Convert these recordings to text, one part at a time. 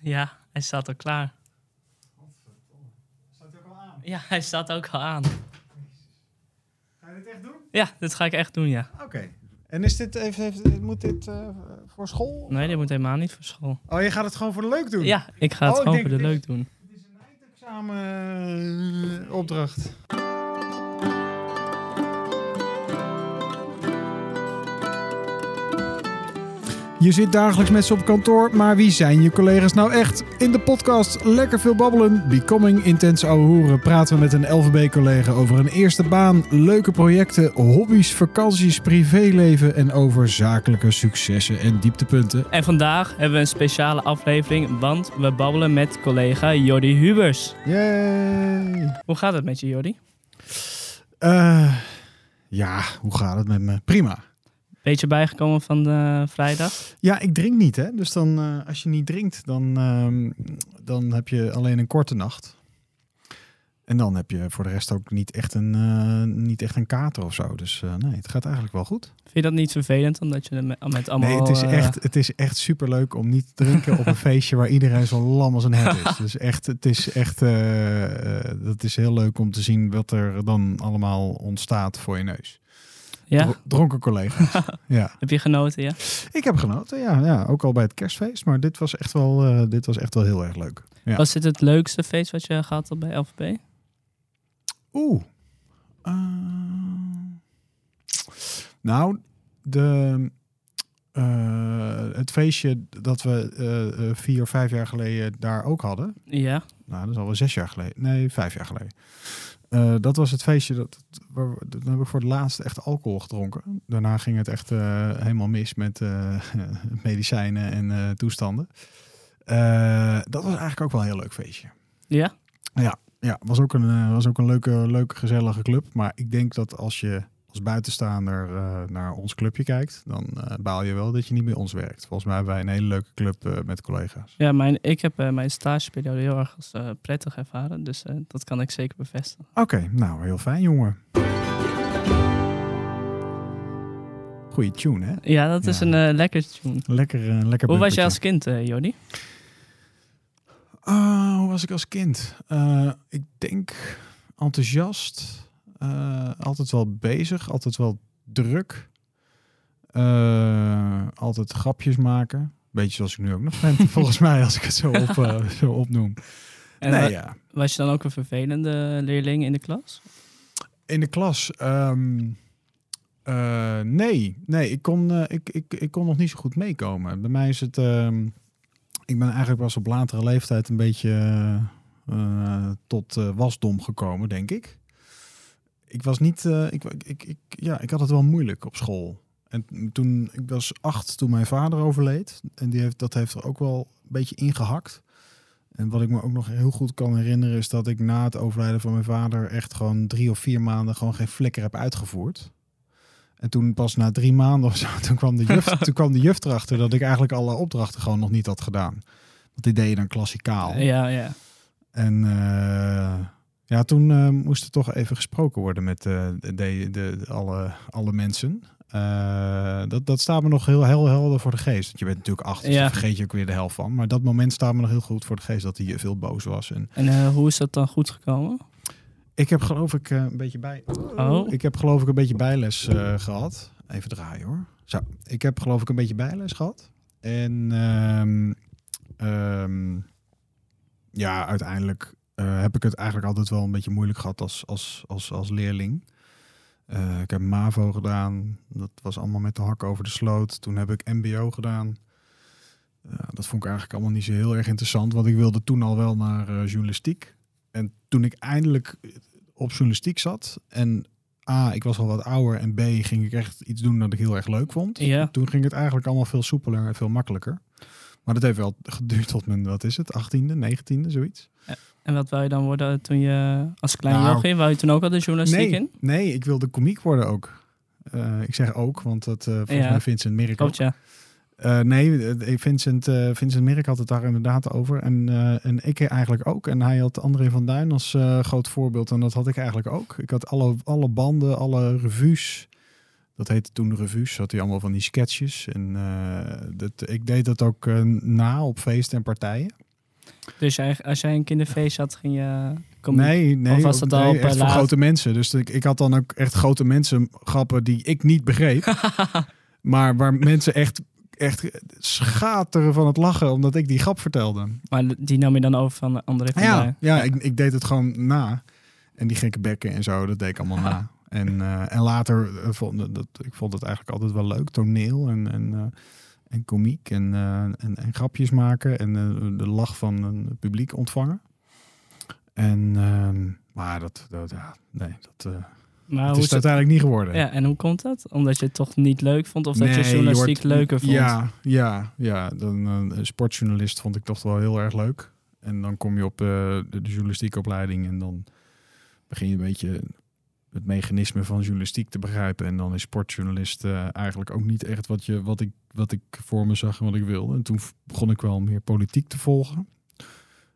Ja, hij staat al klaar. Staat hij ook al aan? Ja, hij staat ook al aan. Ga je dit echt doen? Ja, dit ga ik echt doen, ja. Oké. En is dit even, heeft- moet dit eh, voor school? Nee, dit moet helemaal niet voor school. Oh, je gaat het gewoon voor de leuk doen? Ja, ik ga het Oh, gewoon voor de leuk doen. Het is een eindexamen eh, opdracht. Je zit dagelijks met ze op kantoor, maar wie zijn je collega's nou echt? In de podcast Lekker Veel Babbelen, Becoming Intense Ouwe Hoeren... praten we met een LVB-collega over een eerste baan... leuke projecten, hobby's, vakanties, privéleven... en over zakelijke successen en dieptepunten. En vandaag hebben we een speciale aflevering, want we babbelen met collega Jordi Hubers. Yay! Hoe gaat het met je, Jordi? Eh, ja, hoe gaat het met me? Prima. Beetje bijgekomen van de vrijdag? Ja, ik drink niet, hè. Dus dan, eh, als je niet drinkt, dan, ehm, dan heb je alleen een korte nacht. En dan heb je voor de rest ook niet echt een, eh, niet echt een kater of zo. Dus eh, nee, het gaat eigenlijk wel goed. Vind je dat niet vervelend, omdat je met, met allemaal... nee, het is, echt, het is echt superleuk om niet te drinken op een feestje waar iedereen zo lam als een hert is. Dus echt, het is echt, dat is heel leuk om te zien wat er dan allemaal ontstaat voor je neus. Ja? Dro- Dronken collega's. ja. Heb je genoten, ja? Ik heb genoten, ja, ja. Ook al bij het kerstfeest. Maar dit was echt wel, eh, dit was echt wel heel erg leuk. Ja. Was dit het leukste feest wat je gehad had bij LVB? Oeh. Eh, nou, de, eh, het feestje dat we vier of vijf jaar geleden daar ook hadden. Ja. Nou, dat is alweer zes jaar geleden. Nee, vijf jaar geleden. Eh, dat was het feestje dat, waar dan hebben we voor het laatst echt alcohol gedronken. Daarna ging het echt eh, helemaal mis met eh, medicijnen en toestanden. Dat was eigenlijk ook wel een heel leuk feestje. Ja? Ja, was ook een, was ook een leuke, leuke, gezellige club. Maar ik denk dat als je als buitenstaander eh, naar ons clubje kijkt, dan eh, baal je wel dat je niet bij ons werkt. Volgens mij hebben wij een hele leuke club eh, met collega's. Ja, mijn, ik heb mijn stageperiode heel erg als prettig ervaren. Dus dat kan ik zeker bevestigen. Oké, nou heel fijn jongen. Goeie tune, hè? Ja, dat is Ja. een lekker tune. Lekker, lekker Hoe was je als kind, Jordi? Ah, hoe was ik als kind? Ik denk enthousiast. Eh, altijd wel bezig. Altijd wel druk. Eh, altijd grapjes maken. Beetje zoals ik nu ook nog ben, volgens mij, als ik het zo, op, eh, zo opnoem. En nee, wa- ja. Was je dan ook een vervelende leerling in de klas? In de klas. ehm, eh, nee, nee ik, kon, ik, ik, ik kon nog niet zo goed meekomen. Bij mij is het. ehm, ik ben eigenlijk pas op latere leeftijd een beetje tot wasdom gekomen, denk ik. Ik was niet. eh, ik, ik, ik, ja, ik had het wel moeilijk op school. En toen ik was acht toen mijn vader overleed. En die heeft, dat heeft er ook wel een beetje ingehakt. En wat ik me ook nog heel goed kan herinneren is dat ik na het overlijden van mijn vader echt gewoon drie of vier maanden gewoon geen flikker heb uitgevoerd. En toen pas na drie maanden of zo, toen kwam de juf, toen kwam de juf erachter dat ik eigenlijk alle opdrachten gewoon nog niet had gedaan. Want die deed je dan klassikaal. Ja, ja. En eh, ja, toen eh, moest er toch even gesproken worden met eh, de, de, de- alle, alle mensen. Eh, dat, dat staat me nog heel, heel helder voor de geest. Want je bent natuurlijk acht, dus Ja. daar vergeet je ook weer de helft van. Maar dat moment staat me nog heel goed voor de geest dat hij veel boos was. En En hoe is dat dan goed gekomen? ik heb geloof ik een beetje bij. Oh. Ik heb geloof ik een beetje bijles eh, gehad. Even draaien hoor. Zo. Ik heb geloof ik een beetje bijles gehad. En ehm, ehm, ja, uiteindelijk eh, heb ik het eigenlijk altijd wel een beetje moeilijk gehad als, als, als, als leerling. Eh, ik heb MAVO gedaan. Dat was allemaal met de hak over de sloot. Toen heb ik MBO gedaan. Dat vond ik eigenlijk allemaal niet zo heel erg interessant. Want ik wilde toen al wel naar eh, journalistiek. En toen ik eindelijk op journalistiek zat. En A, ik was al wat ouder. En B, ging ik echt iets doen dat ik heel erg leuk vond. Ja. Toen ging het eigenlijk allemaal veel soepeler en veel makkelijker. Maar dat heeft wel geduurd tot mijn, wat is het, 18e, 19e, zoiets. En wat wou je dan worden toen je als klein Nou, jochie? Wou je toen ook al de journalistiek Nee, in? nee, ik wilde komiek worden ook. Eh, ik zeg ook, want dat eh volgens Ja. mij Vincent. Klopt, ja. Eh, nee, Vincent, Vincent Merk had het daar inderdaad over. En, en ik eigenlijk ook. En hij had André van Duin als groot voorbeeld. En dat had ik eigenlijk ook. Ik had alle, alle banden, alle revues. Dat heette toen de revues. Had hij allemaal van die sketches. En dat, ik deed dat ook na op feesten en partijen. Dus als jij een kinderfeest had, ging je... Kom Nee, nee. Of was dat nee, al op, echt voor grote mensen. Dus ik, ik had dan ook echt grote mensen grappen die ik niet begreep. maar waar mensen echt, echt schateren van het lachen omdat ik die grap vertelde. Maar die nam je dan over van André van Ja, Duin. ja ik, ik deed het gewoon na. En die gekke bekken en zo, dat deed ik allemaal na. En, eh, en later eh, vond dat, ik vond het eigenlijk altijd wel leuk, toneel en, en, eh, en komiek en, eh, en, en grapjes maken en eh, de lach van een publiek ontvangen. En, ehm, maar dat, dat, ja, nee, dat, eh, Maar het hoe is het uiteindelijk niet geworden. Ja, en hoe komt dat? Omdat je het toch niet leuk vond? Of dat je journalistiek wordt- leuker vond? Ja, ja, ja. Dan, een sportjournalist vond ik toch wel heel erg leuk. En dan kom je op de, de journalistieke opleiding en dan begin je een beetje het mechanisme van journalistiek te begrijpen. En dan is sportjournalist eh, eigenlijk ook niet echt wat, je, wat, ik, wat ik voor me zag en wat ik wilde. En toen begon ik wel meer politiek te volgen.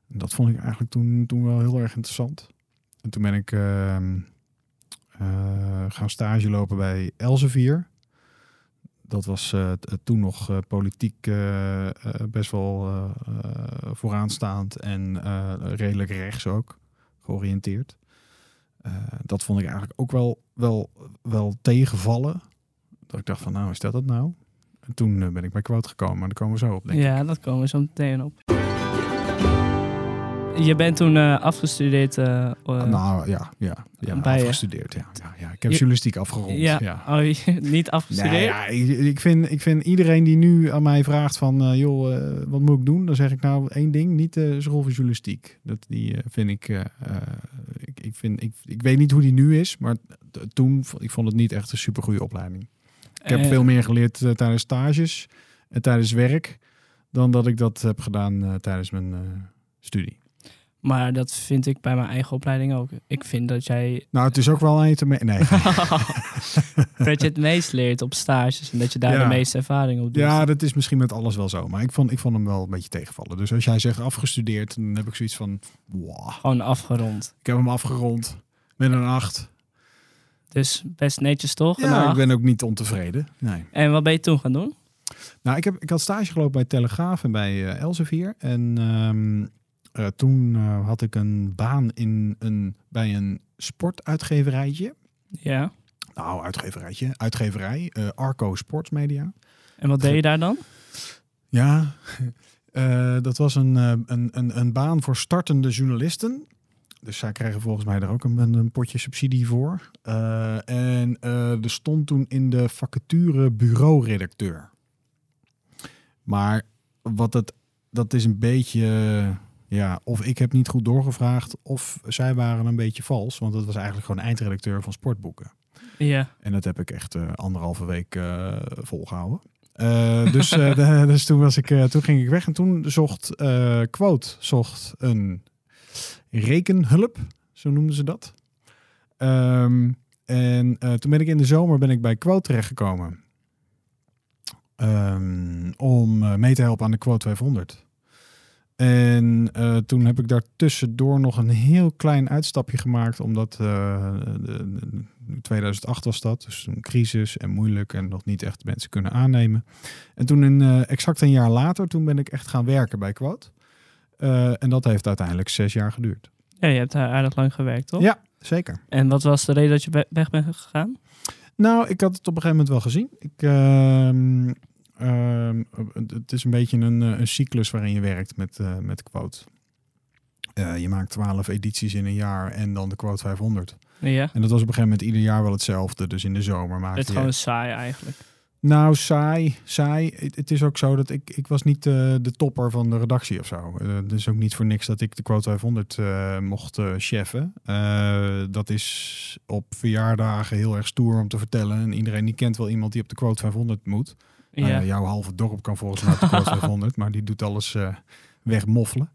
En dat vond ik eigenlijk toen, toen wel heel erg interessant. En toen ben ik ehm, eh, gaan stage lopen bij Elsevier. Dat was eh, toen nog politiek best wel vooraanstaand en redelijk rechts ook georiënteerd. Eh, dat vond ik eigenlijk ook wel, wel, wel tegenvallen. Dat ik dacht van nou, is dat het nou? En toen eh, ben ik bij Quote gekomen, maar daar komen we zo op denk ik. Ja, dat komen we zo meteen op. Je bent toen eh, afgestudeerd. eh, nou ja, ja, ja bij afgestudeerd. Ja, ja, ja. Ik heb Je- journalistiek afgerond. ja. ja. Oh, niet afgestudeerd? Nee, ja, ik, ik, vind, ik vind iedereen die nu aan mij vraagt van, joh, wat moet ik doen? Dan zeg ik nou één ding, niet de school voor journalistiek. Dat, die vind ik, ik, ik, vind, ik, ik weet niet hoe die nu is, maar toen, ik vond het niet echt een supergoeie opleiding. Ik heb veel meer geleerd tijdens stages en tijdens werk, dan dat ik dat heb gedaan tijdens mijn studie. Maar dat vind ik bij mijn eigen opleiding ook. Ik vind dat jij Nou, het is ook wel aan je te... me- Nee. dat je het meest leert op stages en dat je daar Ja. de meeste ervaring op doet. Ja, dat is misschien met alles wel zo. Maar ik vond, ik vond hem wel een beetje tegenvallen. Dus als jij zegt afgestudeerd, dan heb ik zoiets van... Wow, Gewoon afgerond. ik heb hem afgerond met een acht. Dus best netjes toch? Ja, ik ben ook niet ontevreden. Nee. En wat ben je toen gaan doen? Nou, ik, heb, ik had stage gelopen bij Telegraaf en bij eh, Elsevier. En ehm, eh, toen eh, had ik een baan in een, bij een sportuitgeverijtje. Ja. Nou, uitgeverijtje. Uitgeverij. eh, Arco Sportsmedia. En wat deed je daar dan? Ja, dat was een, een, een, een baan voor startende journalisten. Dus zij kregen volgens mij er ook een, een potje subsidie voor. En eh, er stond toen in de vacature bureauredacteur. Maar wat het, dat is een beetje, ja, of ik heb niet goed doorgevraagd, of zij waren een beetje vals. Want het was eigenlijk gewoon eindredacteur van sportboeken. Ja. En dat heb ik echt eh, anderhalve week eh, volgehouden. Eh, dus, de- dus toen, was ik, toen ging ik weg en toen zocht Quote zocht een rekenhulp, zo noemden ze dat. Ehm, en toen ben ik in de zomer ben ik bij Quote terechtgekomen. Ehm, om mee te helpen aan de Quote 500. En eh, toen heb ik daar tussendoor nog een heel klein uitstapje gemaakt, omdat eh, de, de- 2008 was dat, dus een crisis en moeilijk en nog niet echt mensen kunnen aannemen. En toen in, eh, exact een jaar later, toen ben ik echt gaan werken bij Quote. Eh, en dat heeft uiteindelijk zes jaar geduurd. ja, je hebt daar aardig lang gewerkt, toch? Ja, zeker. En wat was de reden dat je weg bent gegaan? Nou, ik had het op een gegeven moment wel gezien. Ik, ehm, het is een beetje een, eh, een cyclus waarin je werkt met, eh, met Quote. Eh, je maakt twaalf edities in een jaar en dan de Quote 500. Ja. En dat was op een gegeven moment ieder jaar wel hetzelfde. Dus in de zomer maak Het je... is gewoon saai eigenlijk. Nou, saai. saai. Het, het is ook zo dat ik, ik was niet de topper van de redactie of zo. Het is ook niet voor niks dat ik de Quote 500 eh, mocht cheffen. Dat is op verjaardagen heel erg stoer om te vertellen. En iedereen die kent wel iemand die op de Quote 500 moet. Nou Ja. jouw halve dorp kan volgens mij 500, maar die doet alles eh, wegmoffelen.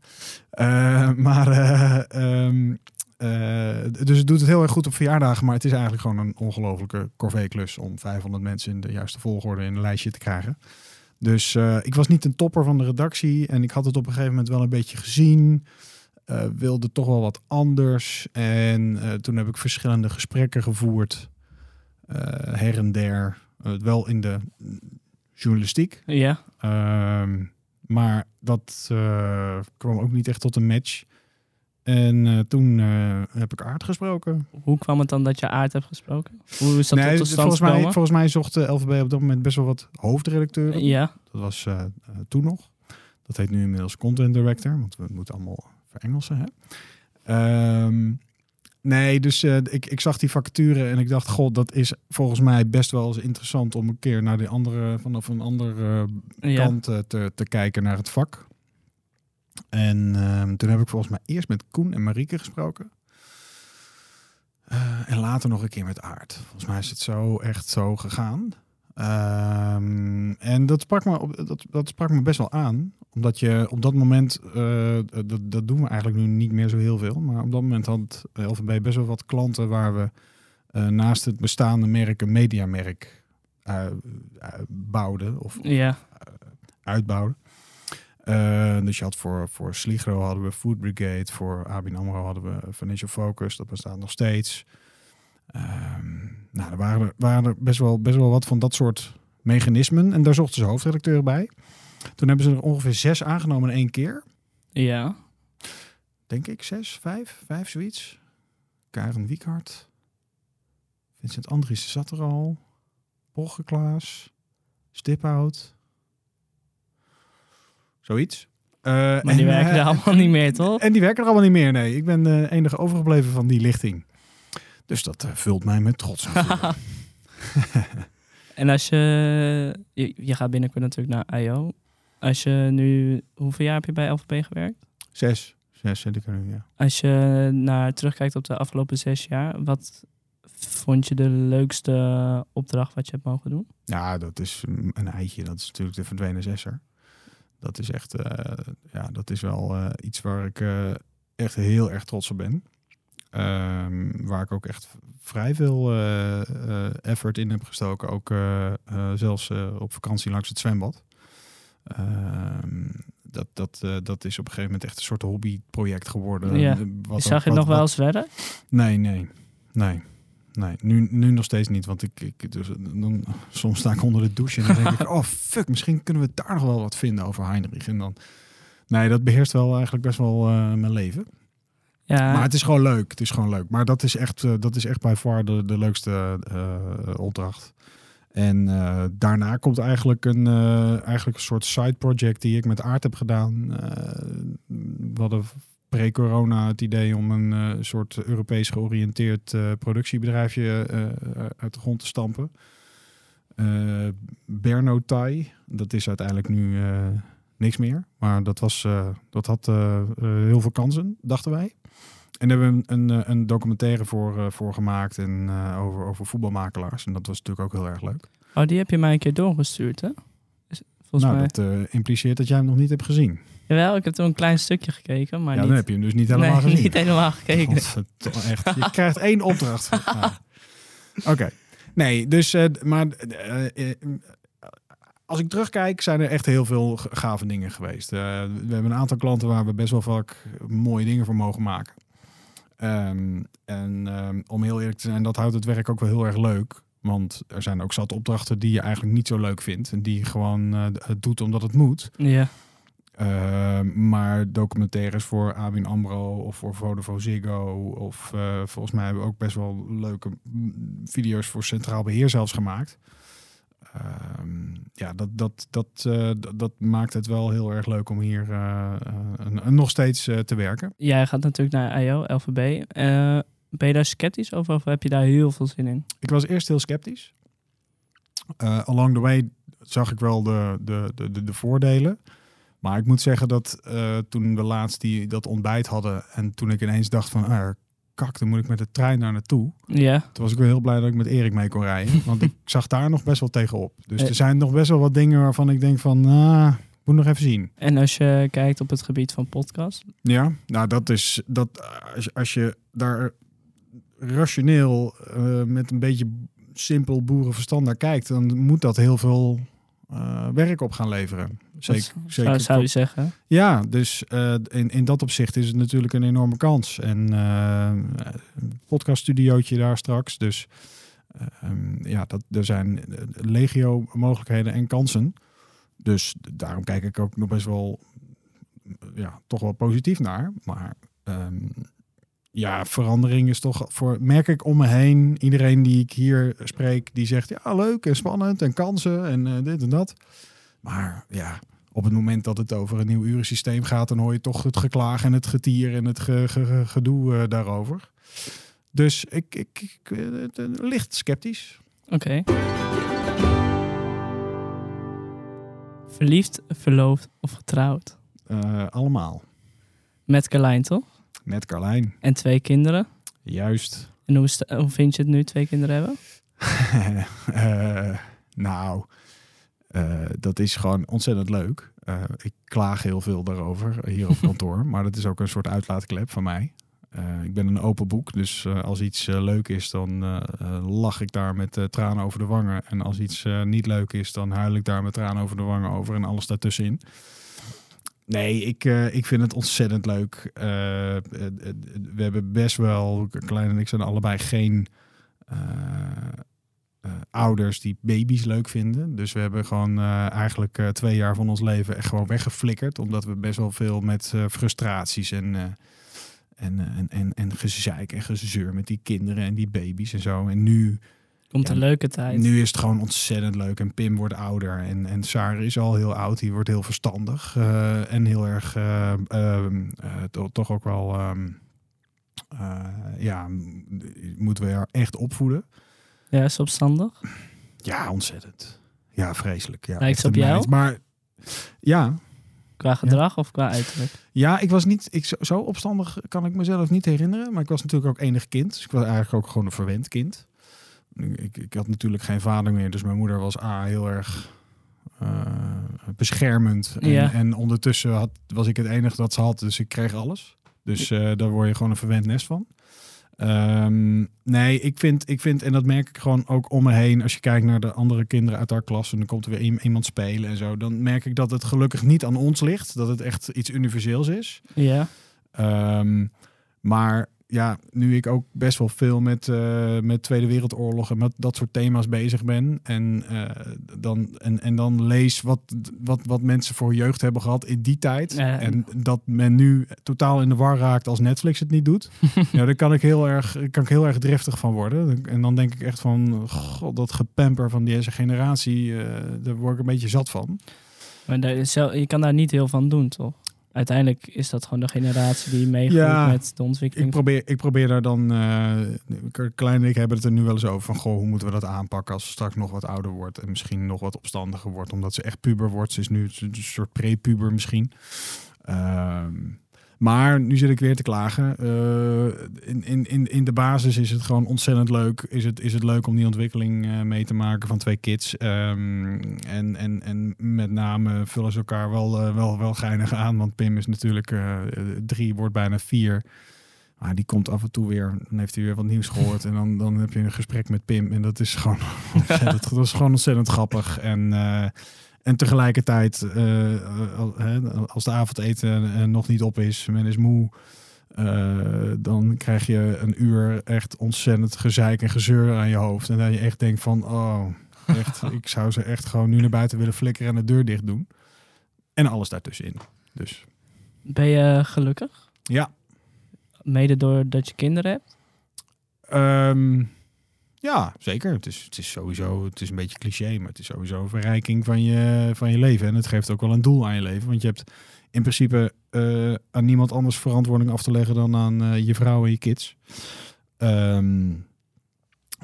Eh, maar, eh, ehm, eh, dus het doet het heel erg goed op verjaardagen, maar het is eigenlijk gewoon een ongelofelijke corvée-klus om 500 mensen in de juiste volgorde in een lijstje te krijgen. Dus ik was niet een topper van de redactie en ik had het op een gegeven moment wel een beetje gezien. wilde toch wel wat anders. En toen heb ik verschillende gesprekken gevoerd. eh, her en der, wel in de journalistiek. Ja. Ehm, maar dat eh, kwam ook niet echt tot een match. En eh, toen eh, heb ik Aard gesproken. Hoe kwam het dan dat je aard hebt gesproken? Hoe is dat Nee, tot stand volgens, mij, gekomen? volgens mij zocht de LVB op dat moment best wel wat hoofdredacteuren. Ja. Dat was toen nog. Dat heet nu inmiddels content director, want we moeten allemaal verengelsen. Hè? Ehm, nee, dus eh, ik, ik zag die vacature en ik dacht, god, dat is volgens mij best wel eens interessant om een keer naar de andere, vanaf een andere ja. kant eh, te, te kijken naar het vak. En ehm, toen heb ik volgens mij eerst met Koen en Marieke gesproken. Eh, en later nog een keer met Aard. Volgens mij is het zo echt zo gegaan. Ehm, en dat sprak, me op, dat, dat sprak me best wel aan. Omdat je op dat moment, eh, dat, dat doen we eigenlijk nu niet meer zo heel veel. Maar op dat moment had LVB best wel wat klanten waar we eh, naast het bestaande merk een mediamerk eh, eh, bouwden. Of Ja. uitbouwden. Eh, dus je had voor, voor Sligro hadden we Food Brigade, voor ABN AMRO hadden we Financial Focus, dat bestaat nog steeds. Ehm, nou, er waren, er waren er best wel, best wel wat van dat soort mechanismen en daar zochten ze hoofdredacteur bij. Toen hebben ze er ongeveer zes aangenomen in één keer. Ja. Denk ik, zes, vijf, vijf zoiets. Karen Wiekhart. Vincent Andries zat er al. Klaas. Stiphout. Zoiets. Eh, Maar die en, werken eh, er allemaal niet meer, toch? En die werken er allemaal niet meer, nee. Ik ben de enige overgebleven van die lichting. Dus dat eh, vult mij met trots. En als je, je... Je gaat binnenkort natuurlijk naar IO. Als je nu... Hoeveel jaar heb je bij LVB gewerkt? Zes. Zes zit ik er nu, ja. Als je naar terugkijkt op de afgelopen zes jaar, wat vond je de leukste opdracht wat je hebt mogen doen? Ja, dat is een eitje. Dat is natuurlijk de verdwenen zesser. Dat is echt, eh, ja, dat is wel eh, iets waar ik echt heel erg trots op ben. Ehm, waar ik ook echt vrij veel eh, eh, effort in heb gestoken. Ook eh, zelfs op vakantie langs het zwembad. Ehm, dat, dat, dat is op een gegeven moment echt een soort hobbyproject geworden. Ja. Wat Zag je het nog wel eens verder? Nee, nee, nee. Nee, nu, nu nog steeds niet. Want ik, ik dus, dan, soms sta ik onder de douche en dan denk ik... oh, fuck, misschien kunnen we daar nog wel wat vinden over Heinrich. En dan... Nee, dat beheerst wel eigenlijk best wel mijn leven. Maar het is gewoon leuk. Het is gewoon leuk. Maar dat is echt, eh, dat is echt bij far de, de leukste eh, opdracht. En eh, daarna komt eigenlijk een, eigenlijk een soort side project die ik met Aard heb gedaan. We hadden pre-corona het idee om een soort Europees georiënteerd productiebedrijfje uit de grond te stampen. Berno Thai, dat is uiteindelijk nu niks meer. Maar dat, was, dat had heel veel kansen, dachten wij. En daar hebben we een, een, een documentaire voor, eh, voor gemaakt en, eh, over, over voetbalmakelaars. En dat was natuurlijk ook heel erg leuk. oh, die heb je mij een keer doorgestuurd, hè? Volgens nou, mij. dat eh, impliceert dat jij hem nog niet hebt gezien. Jawel, ik heb toen een klein stukje gekeken, maar ja, niet, dan heb je hem dus niet helemaal nee, gezien. niet helemaal gekeken. Echt. Je krijgt één opdracht. Ja. Oké. Nee, dus, maar als ik terugkijk, zijn er echt heel veel gave dingen geweest. We hebben een aantal klanten waar we best wel vaak mooie dingen voor mogen maken. Ehm, en ehm, om heel eerlijk te zijn, dat houdt het werk ook wel heel erg leuk. Want er zijn ook zat opdrachten die je eigenlijk niet zo leuk vindt. En die je gewoon eh, het doet omdat het moet. Ja, Ehm, maar documentaires voor ABN AMRO of voor Vodafone Ziggo. Of eh, volgens mij hebben we ook best wel leuke mm, video's voor Centraal Beheer zelfs gemaakt. Ehm, ja, dat, dat, dat, eh, dat, dat maakt het wel heel erg leuk om hier eh, eh, nog steeds te werken. jij gaat natuurlijk naar IO, LVB. Ben je daar sceptisch over of heb je daar heel veel zin in? Ik was eerst heel sceptisch. Along the way zag ik wel de, de, de, de, de voordelen. Maar ik moet zeggen dat toen we laatst die, dat ontbijt hadden... en toen ik ineens dacht van... Kak, dan moet ik met de trein daar naartoe. Ja, Toen was ik wel heel blij dat ik met Erik mee kon rijden. Want ik zag daar nog best wel tegenop. Dus Eh. er zijn nog best wel wat dingen waarvan ik denk van... Ah, moet nog even zien. en als je kijkt op het gebied van podcast. Ja, nou dat is... Dat, als, je- als je daar rationeel eh, met een beetje simpel boerenverstand naar kijkt... dan moet dat heel veel eh, werk op gaan leveren. Zeker, Zou, zeker zou je zeggen. Ja, dus eh, in, in dat opzicht is het natuurlijk een enorme kans. En eh, een podcaststudiootje daar straks. Dus ehm, ja, dat, er zijn eh, legio mogelijkheden en kansen. Dus daarom kijk ik ook nog best wel, ja, toch wel positief naar. Maar ehm, ja, verandering is toch voor, merk ik om me heen, iedereen die ik hier spreek, die zegt ja, leuk en spannend en kansen en eh, dit en dat. Maar ja, op het moment dat het over een nieuw urensysteem gaat, dan hoor je toch het geklaag en het getier en het ge- ge- ge- gedoe eh, daarover. Dus ik, ik, ik eh, licht sceptisch. Oké. Verliefd, verloofd of getrouwd? Allemaal. Met Carlijn, toch? Met Carlijn. En twee kinderen. Juist. En hoe, hoe vind je het nu twee kinderen hebben? Eh, nou, eh, dat is gewoon ontzettend leuk. Eh, ik klaag heel veel daarover hier op kantoor. maar dat is ook een soort uitlaatklep van mij. Ik ben een open boek, dus als iets leuk is, dan lach ik daar met tranen over de wangen. En als iets niet leuk is, dan huil ik daar met tranen over de wangen over en alles daartussenin. Nee, ik, eh, ik vind het ontzettend leuk. Eh, eh, we hebben best wel, Klein en ik zijn allebei geen ouders die baby's leuk vinden. Dus we hebben gewoon eigenlijk twee jaar van ons leven echt gewoon weggeflikkerd. Omdat we best wel veel met frustraties en, en, en, en, en gezeik en gezeur met die kinderen en die baby's en zo. En nu, Komt Ja, een leuke tijd. nu is het gewoon ontzettend leuk. En Pim wordt ouder en, en Sarah is al heel oud. Die wordt heel verstandig eh, en heel erg eh, ehm, eh, to- toch ook wel... ehm, eh, ja, moeten we haar echt opvoeden. Ja, is opstandig? Ja, ontzettend. Ja, vreselijk. Ja, Lijkt op jou? meid. Maar ja, Qua gedrag of qua uiterlijk? ja, ik was niet ik, zo, zo opstandig kan ik mezelf niet herinneren. Maar ik was natuurlijk ook enig kind. Dus ik was eigenlijk ook gewoon een verwend kind. Ik, ik had natuurlijk geen vader meer. Dus mijn moeder was A, heel erg eh, beschermend. En, Ja. en ondertussen had, was ik het enige dat ze had. Dus ik kreeg alles. Dus eh, daar word je gewoon een verwend nest van. Ehm, nee, ik vind, ik vind, en dat merk ik gewoon ook om me heen. Als je kijkt naar de andere kinderen uit haar klas en dan komt er weer iem- iemand spelen en zo. Dan merk ik dat het gelukkig niet aan ons ligt. Dat het echt iets universeels is. Ja. Ehm, maar ja, nu ik ook best wel veel met, eh, met Tweede Wereldoorlog en met dat soort thema's bezig ben. En, eh, dan, en, en dan lees wat, wat, wat mensen voor jeugd hebben gehad in die tijd. En dat men nu totaal in de war raakt als Netflix het niet doet. ja, daar kan ik, heel erg, kan ik heel erg driftig van worden. En dan denk ik echt van, god, dat gepamper van deze generatie, eh, daar word ik een beetje zat van. Maar je kan daar niet heel van doen, toch? Uiteindelijk is dat gewoon de generatie die meegroeit Ja, met de ontwikkeling. Ik probeer, ik probeer daar dan. eh Klein en ik hebben het er nu wel eens over van. Goh, hoe moeten we dat aanpakken als ze straks nog wat ouder wordt. En misschien nog wat opstandiger wordt. Omdat ze echt puber wordt. Ze is nu een soort pre-puber misschien. Ehm, maar nu zit ik weer te klagen. Eh, in, in, in, de basis is het gewoon ontzettend leuk. Is het, is het leuk om die ontwikkeling eh, mee te maken van twee kids. Ehm, en, en, en met name vullen ze elkaar wel, eh, wel, wel geinig aan. Want Pim is natuurlijk drie, wordt bijna vier. Maar die komt af en toe weer. Dan heeft hij weer wat nieuws gehoord. En dan, dan heb je een gesprek met Pim. En dat is gewoon ontzettend, dat is gewoon ontzettend grappig. En, en tegelijkertijd, eh, als de avondeten eh, nog niet op is, men is moe. eh, dan krijg je een uur echt ontzettend gezeik en gezeur aan je hoofd. En dat je echt denkt van, oh, echt, ik zou ze echt gewoon nu naar buiten willen flikkeren en de deur dicht doen. En alles daartussenin. Dus Ben je gelukkig? ja, Mede doordat je kinderen hebt? Ehm, ja, zeker. Het is, het is sowieso, het is een beetje cliché, maar het is sowieso een verrijking van je, van je leven. En het geeft ook wel een doel aan je leven. Want je hebt in principe eh, aan niemand anders verantwoording af te leggen dan aan eh, je vrouw en je kids. Ehm,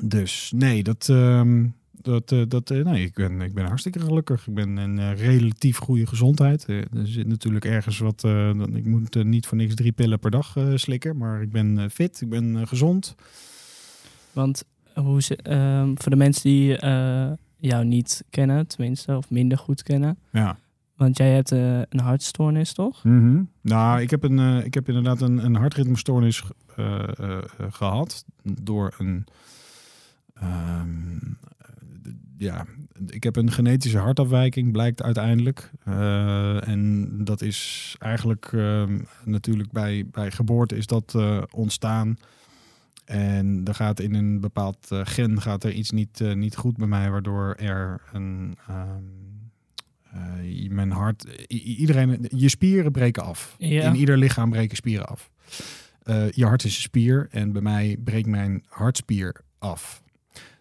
dus nee, dat, ehm, dat, eh, dat, nee ik, ben, ik ben hartstikke gelukkig. Ik ben eh, relatief goede gezondheid. Er zit natuurlijk ergens wat, ik moet niet voor niks drie pillen per dag slikken. Maar ik ben fit, ik ben gezond. Want hoe ze, ehm, voor de mensen die eh, jou niet kennen, tenminste, of minder goed kennen. Ja. Want jij hebt eh, een hartstoornis, toch? Mhm. Nou, ik heb, een, eh, ik heb inderdaad een, een hartritmestoornis eh, eh, eh, gehad door een. ehm, ja, ik heb een genetische hartafwijking, blijkt uiteindelijk. En dat is eigenlijk ehm, natuurlijk bij, bij geboorte is dat ontstaan. En er gaat in een bepaald eh, gen gaat er iets niet, eh, niet goed bij mij, waardoor er een. ehm, eh, mijn hart. iedereen, je spieren breken af. Ja. In ieder lichaam breken spieren af. Je hart is een spier en bij mij breekt mijn hartspier af.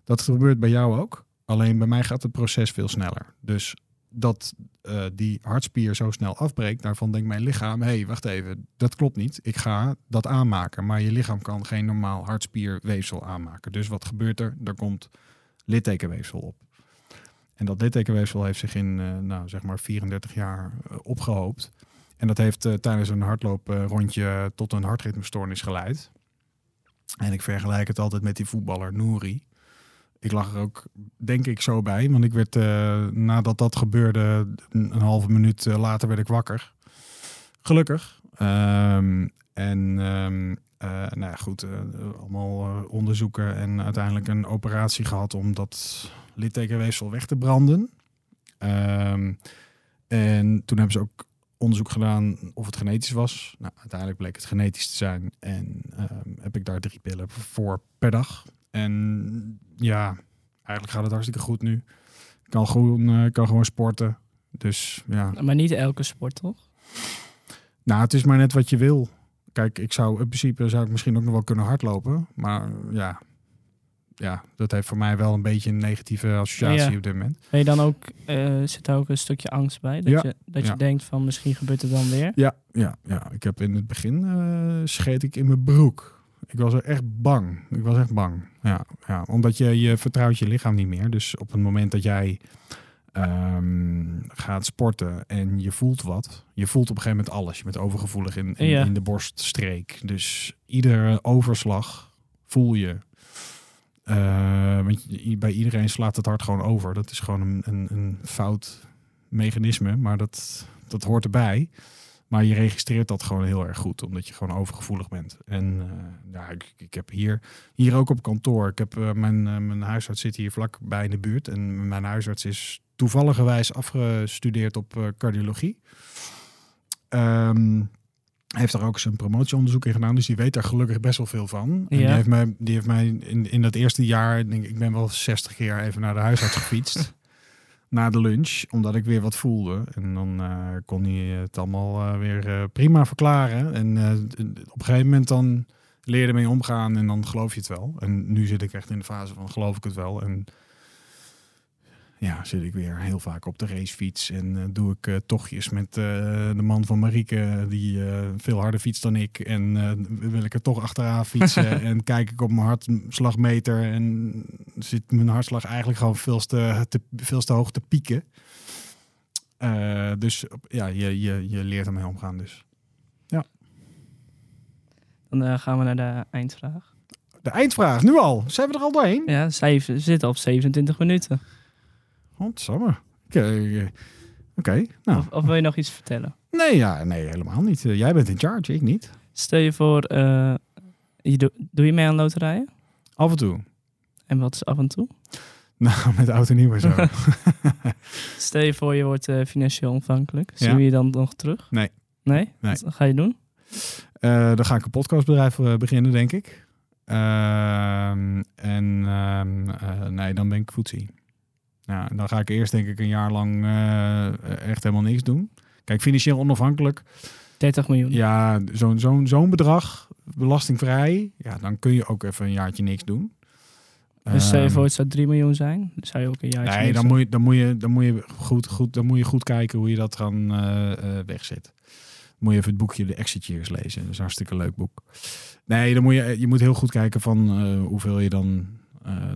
Dat gebeurt bij jou ook. Alleen bij mij gaat het proces veel sneller. Dus dat eh, die hartspier zo snel afbreekt, daarvan denkt mijn lichaam: hé, hey, wacht even, dat klopt niet. Ik ga dat aanmaken. Maar je lichaam kan geen normaal hartspierweefsel aanmaken. Dus wat gebeurt er? Er komt littekenweefsel op. En dat littekenweefsel heeft zich in, eh, nou, zeg maar 34 jaar eh, opgehoopt. En dat heeft tijdens een hardlooprondje tot een hartritmestoornis geleid. En ik vergelijk het altijd met die voetballer Nouri. Ik lag er ook, denk ik, zo bij. Want ik werd, eh, nadat dat gebeurde, een, halve minuut eh, later werd ik wakker. Gelukkig. Ehm, en ehm, eh, nou ja, goed, allemaal onderzoeken en uiteindelijk een operatie gehad om dat littekenweefsel weg te branden. Ehm, en toen hebben ze ook onderzoek gedaan of het genetisch was. Nou, uiteindelijk bleek het genetisch te zijn. En heb ik daar drie pillen voor per dag. En ja, eigenlijk gaat het hartstikke goed nu. Ik kan gewoon, eh, kan gewoon sporten. Dus ja, Maar niet elke sport, toch? nou, het is maar net wat je wil. Kijk, ik zou in principe zou ik misschien ook nog wel kunnen hardlopen. Maar ja, ja dat heeft voor mij wel een beetje een negatieve associatie Ja. op dit moment. Ben je dan ook, eh, zit daar ook een stukje angst bij? Dat Ja. je, dat je denkt van misschien gebeurt het dan weer? Ja, ja, ja. Ik heb in het begin eh scheet ik in mijn broek. Ik was er echt bang. Ik was echt bang. Ja, ja, omdat je, je vertrouwt je lichaam niet meer. Dus op het moment dat jij ehm, gaat sporten en je voelt wat. Je voelt op een gegeven moment alles. Je bent overgevoelig in, in, Ja. in de borststreek. Dus iedere overslag voel je. Eh, want bij iedereen slaat het hart gewoon over. Dat is gewoon een, een, een fout mechanisme. Maar dat, dat hoort erbij. Maar je registreert dat gewoon heel erg goed, omdat je gewoon overgevoelig bent. En eh, ja, ik, ik heb hier, hier ook op kantoor. Ik heb, eh, mijn, eh, mijn huisarts zit hier vlakbij in de buurt. En mijn huisarts is toevalligerwijs afgestudeerd op cardiologie. Hij heeft daar ook zijn promotieonderzoek in gedaan, dus die weet daar gelukkig best wel veel van. En die heeft mij, die heeft mij in, in dat eerste jaar, denk ik, ik ben wel 60 keer even naar de huisarts gefietst. na de lunch, omdat ik weer wat voelde. En dan eh, kon hij het allemaal eh, weer eh, prima verklaren. En op een gegeven moment dan leerde mee omgaan en dan geloof je het wel. En nu zit ik echt in de fase van geloof ik het wel. En ja, zit ik weer heel vaak op de racefiets en eh, doe ik eh, tochtjes met eh, de man van Marieke, die veel harder fietst dan ik. En wil ik er toch achteraan fietsen en kijk ik op mijn hartslagmeter en zit mijn hartslag eigenlijk gewoon veel te, te, veel te hoog te pieken. Dus ja, je, je, je leert ermee omgaan dus. Dan eh, gaan we naar de eindvraag. De eindvraag, nu al. Zijn we er al doorheen? Ja, we zitten op 27 minuten. Godsamme. Oké, eh, oké, nou. Of, of wil je nog iets vertellen? Nee, ja, nee, helemaal niet. Eh, jij bent in charge, ik niet. Stel je voor, eh, je doe, doe je mee aan loterijen? Af en toe. En wat is af en toe? Nou, met oud en nieuw en zo. Stel je voor, je wordt financieel onafhankelijk. Zien Ja. we je dan nog terug? Nee. Nee? Nee. Wat ga je doen? Eh, dan ga ik een podcastbedrijf beginnen, denk ik. Ehm, en ehm, eh, nee, dan ben ik voetzie. Ja, dan ga ik eerst denk ik een jaar lang eh, echt helemaal niks doen. Kijk, financieel onafhankelijk. 30 miljoen. Ja, zo'n zo'n zo'n bedrag, belastingvrij. Ja, dan kun je ook even een jaartje niks doen. Dus stel je Ehm, voor, het zou 3 miljoen zijn. Zou je ook een jaar. Nee, dan moet je, dan moet je, dan moet je, goed, goed, dan moet je goed kijken hoe je dat dan eh, eh, wegzet. Moet je even het boekje De Exit Years lezen. Dat is een hartstikke leuk boek. Nee, dan moet je, je moet heel goed kijken van hoeveel je dan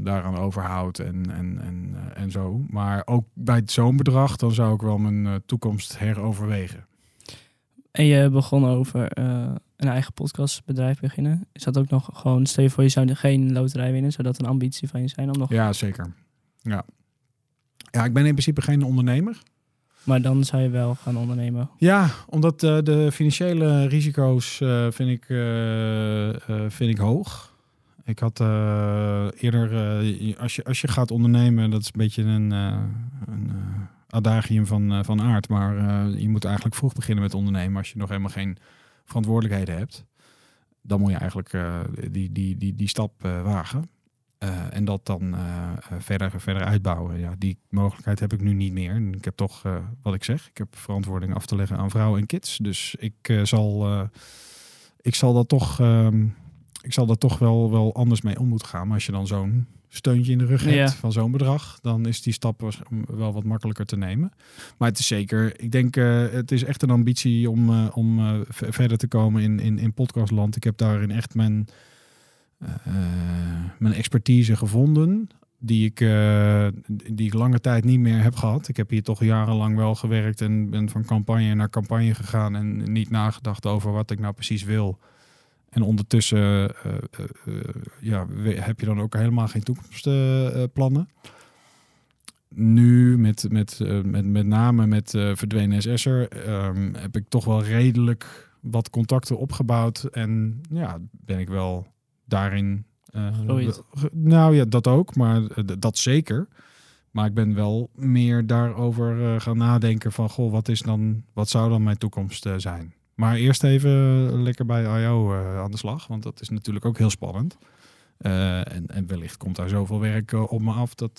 daaraan overhoudt en, en, en, eh, en zo. Maar ook bij zo'n bedrag, dan zou ik wel mijn eh, toekomst heroverwegen. En je begon over eh, een eigen podcastbedrijf beginnen. Is dat ook nog gewoon, stel je voor, je zou geen loterij winnen. Zou dat een ambitie van je zijn om nog... Ja, zeker. Ja. ja, ik ben in principe geen ondernemer. Maar dan zou je wel gaan ondernemen. Ja, omdat eh, de financiële risico's eh, vind, ik, eh, eh, vind ik hoog. Ik had eh, eerder, eh, als, je, als je gaat ondernemen, dat is een beetje een, eh, een adagium van, van aard. Maar je moet eigenlijk vroeg beginnen met ondernemen als je nog helemaal geen verantwoordelijkheden hebt. dan moet je eigenlijk die, die, die, die stap wagen. En dat dan verder, verder uitbouwen. Ja, die mogelijkheid heb ik nu niet meer. Ik heb toch, wat ik zeg, ik heb verantwoording af te leggen aan vrouwen en kids. Dus ik, zal, ik zal dat toch, ehm, ik zal daar toch wel, wel anders mee om moeten gaan. Maar als je dan zo'n steuntje in de rug hebt Ja. van zo'n bedrag, dan is die stap wel wat makkelijker te nemen. Maar het is zeker, ik denk, eh, het is echt een ambitie om, eh, om eh, verder te komen in, in, in podcastland. Ik heb daarin echt mijn, mijn expertise gevonden. Die ik, die ik lange tijd niet meer heb gehad. Ik heb hier toch jarenlang wel gewerkt en ben van campagne naar campagne gegaan. En niet nagedacht over wat ik nou precies wil. En ondertussen eh, eh, eh, ja, heb je dan ook helemaal geen toekomstplannen. nu met, met, met, met name met eh, verdwenen SS'er ehm, heb ik toch wel redelijk wat contacten opgebouwd. En ja, ben ik wel daarin... nou ja, dat ook, maar dat zeker. Maar ik ben wel meer daarover gaan nadenken van... Goh, wat, is dan, wat zou dan mijn toekomst zijn? Maar eerst even lekker bij I.O. eh, aan de slag. Want dat is natuurlijk ook heel spannend. Eh, en, en wellicht komt daar zoveel werk eh, op me af dat,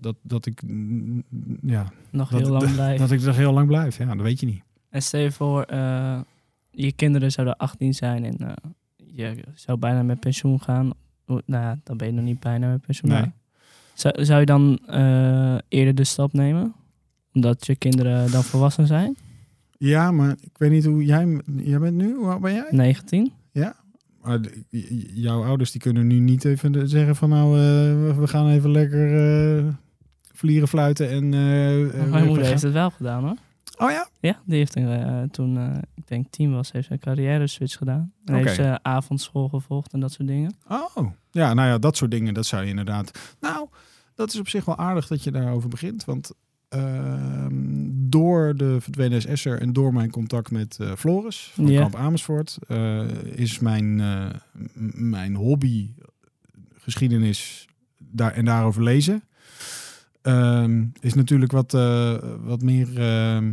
dat, dat ik mm, ja, Nog dat, heel lang blijven. dat ik er heel lang blijf. Ja, dat weet je niet. En stel je voor, je kinderen zouden 18 zijn en je zou bijna met pensioen gaan. O, Nou ja, dan ben je nog niet bijna met pensioen. Nee. Zou, zou je dan eerder de stap nemen? Omdat je kinderen dan volwassen zijn? Ja, maar ik weet niet hoe jij... Jij bent nu? Hoe oud ben jij? 19? Maar de- j- j- jouw ouders die kunnen nu niet even zeggen van nou, eh, we- gaan even lekker eh vlieren fluiten en... eh, eh, Mijn moeder heeft het wel gedaan hoor. Oh ja? Ja, die heeft eh, toen, eh, ik denk tien was, heeft ze een carrière switch gedaan. En heeft ze avondschool gevolgd en dat soort dingen. Oh, ja, nou ja, dat soort dingen, dat zou je inderdaad... Nou, dat is op zich wel aardig dat je daarover begint, want ehm, door de verdwenen SS'er en door mijn contact met eh, Floris van. Kamp Amersfoort eh, is mijn, eh, mijn hobby geschiedenis daar, en daarover lezen. ehm, is natuurlijk wat, wat meer... ehm,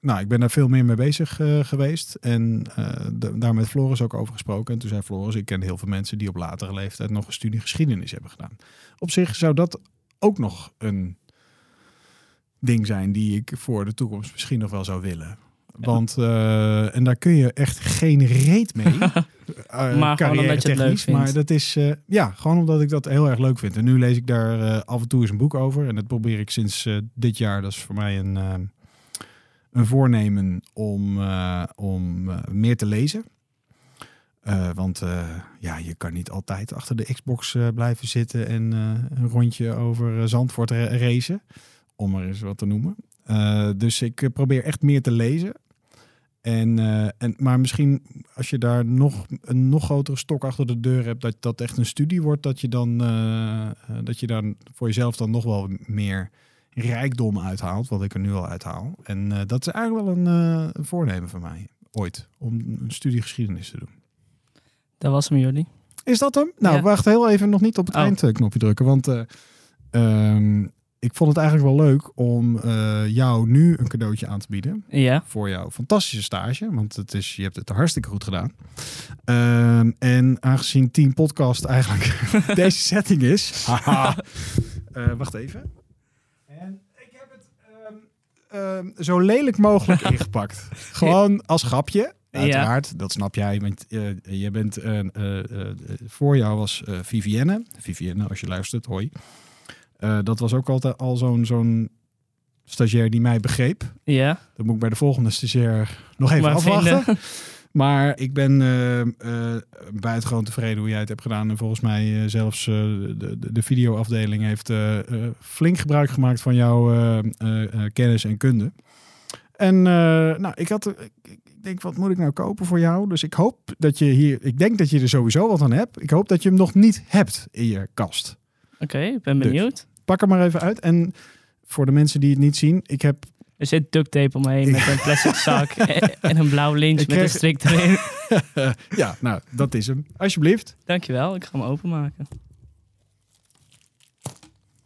nou, ik ben daar veel meer mee bezig geweest. En da- daar met Floris ook over gesproken. En toen zei Floris, ik ken heel veel mensen die op latere leeftijd nog een studie geschiedenis hebben gedaan. Op zich zou dat ook nog een ding zijn die ik voor de toekomst misschien nog wel zou willen. Want, eh, en daar kun je echt geen reet mee. Uh, Maar gewoon omdat je het leuk vindt. Maar dat is, eh, ja, gewoon omdat ik dat heel erg leuk vind. En nu lees ik daar af en toe eens een boek over. En dat probeer ik sinds dit jaar. Dat is voor mij een, een voornemen om, om meer te lezen. Want ja, je kan niet altijd achter de Xbox blijven zitten en een rondje over Zandvoort ra- racen. Om maar eens wat te noemen. Eh, dus ik eh, probeer echt meer te lezen. En, eh, en, maar misschien als je daar nog een nog grotere stok achter de deur hebt, dat dat echt een studie wordt, dat je dan dat je daar voor jezelf dan nog wel meer rijkdom uithaalt, wat ik er nu al uithaal. En dat is eigenlijk wel een, voornemen van mij, ooit, om een studie geschiedenis te doen. Dat was hem jullie. Is dat hem? Nou, Ja. wacht heel even nog niet op het Oh. eindknopje drukken. Want eh, ehm, ik vond het eigenlijk wel leuk om eh, jou nu een cadeautje aan te bieden. Ja. Voor jouw fantastische stage. Want het is, je hebt het hartstikke goed gedaan. Ehm, en aangezien Team Podcast eigenlijk deze setting is. haha, eh, wacht even. En ik heb het ehm, ehm, zo lelijk mogelijk ingepakt. Gewoon als grapje. Ja. Uiteraard, dat snap jij. Want eh, je bent, voor jou was Vivienne. Vivienne, als je luistert, hoi. Eh, dat was ook altijd al zo'n zo'n stagiair die mij begreep. Ja. Dat moet ik bij de volgende stagiair nog even Maar afwachten. vinden. Maar ik ben eh eh, buitengewoon tevreden hoe jij het hebt gedaan. En volgens mij eh, zelfs de, de, de videoafdeling heeft flink gebruik gemaakt van jouw kennis en kunde. En nou, ik had, ik, denk, wat moet ik nou kopen voor jou? Dus ik hoop dat je hier, ik denk dat je er sowieso wat aan hebt. Ik hoop dat je hem nog niet hebt in je kast. Oké, ik ben Dus. Pak hem maar even uit. En voor de mensen die het niet zien, ik heb Er zit duct tape omheen met een plastic zak en, en een blauw lintje met een strik erin. ja, nou, dat is hem. Alsjeblieft. Dankjewel, ik ga hem openmaken.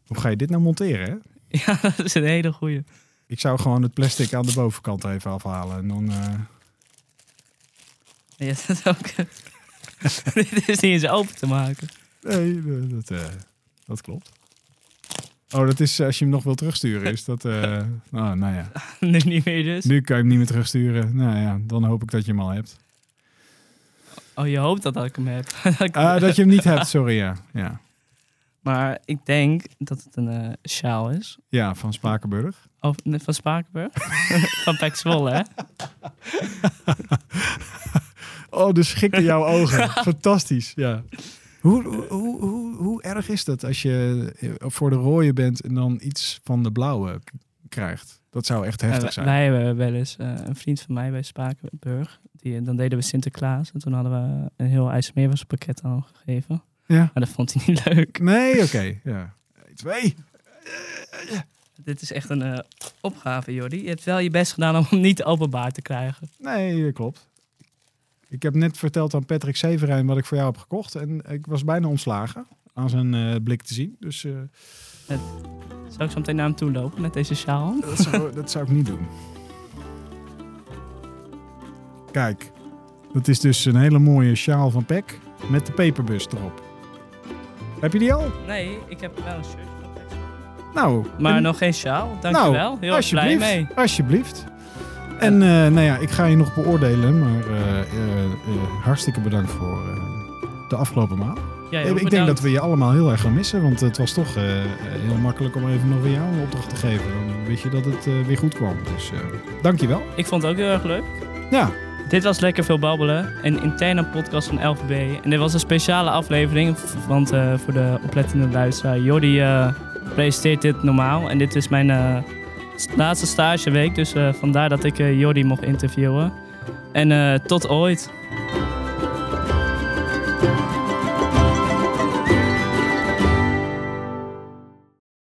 Hoe ga je dit nou monteren, hè? Ja, dat is een hele goeie. Ik zou gewoon het plastic aan de bovenkant even afhalen. En dan, eh, Ja, dat is ook... Dit is niet eens open te maken. Nee, dat, dat, eh, dat klopt. Oh, dat is als je hem nog wil terugsturen. Is dat. eh, oh, nou ja. nu niet meer dus. Nu kan je hem niet meer terugsturen. Nou ja, dan hoop ik dat je hem al hebt. Oh, je hoopt dat ik hem heb. Ah, dat je hem niet hebt, sorry. Ja, ja. Maar ik denk dat het een eh, sjaal is. ja van Spakenburg. Of, nee, van Spakenburg? van Pek Zwolle, hè? Oh, de schik in jouw ogen. Fantastisch, ja. Hoe, hoe, hoe, erg is dat als je eh, voor de rode bent en dan iets van de blauwe krijgt? Dat zou echt heftig Eh, zijn. wij hebben wel eens eh, een vriend van mij bij Spakenburg. Die, dan deden we Sinterklaas. En toen hadden we een heel IJsselmeerwaspakket aan hem gegeven. Ja. Maar dat vond hij niet leuk. Nee, oké. Ja. Twee. Dit is echt een opgave, Jordi. Je hebt wel je best gedaan om hem niet openbaar te krijgen. Nee, dat klopt. Ik heb net verteld aan Patrick Severijn wat ik voor jou heb gekocht. En ik was bijna ontslagen aan zijn eh, blik te zien. Dus eh, Zou ik zo meteen naar hem toe lopen met deze sjaal? dat, zou, dat zou ik niet doen. Kijk, dat is dus een hele mooie sjaal van Peck met de peperbus erop. Heb je die al? Nee, ik heb wel een shirt Pek. Nou, Maar en- nog geen sjaal. Dankjewel. nou, Heel erg blij mee. Alsjeblieft. En eh, nou ja, ik ga je nog beoordelen, maar eh, eh, hartstikke bedankt voor de afgelopen maand. Jij ik denk dat we je allemaal heel erg gaan missen, want het was toch heel makkelijk om even nog weer jou een opdracht te geven. Dan wist je dat het weer goed kwam. Dus dankjewel. Ik vond het ook heel erg leuk. Ja, Dit was Lekker Veel Babbelen, een interne podcast van LVB. En dit was een speciale aflevering, want voor de oplettende luisteraar, Jordi presenteert dit normaal. En dit is mijn laatste stageweek, dus eh, vandaar dat ik eh, Jordi mocht interviewen. En eh, tot ooit.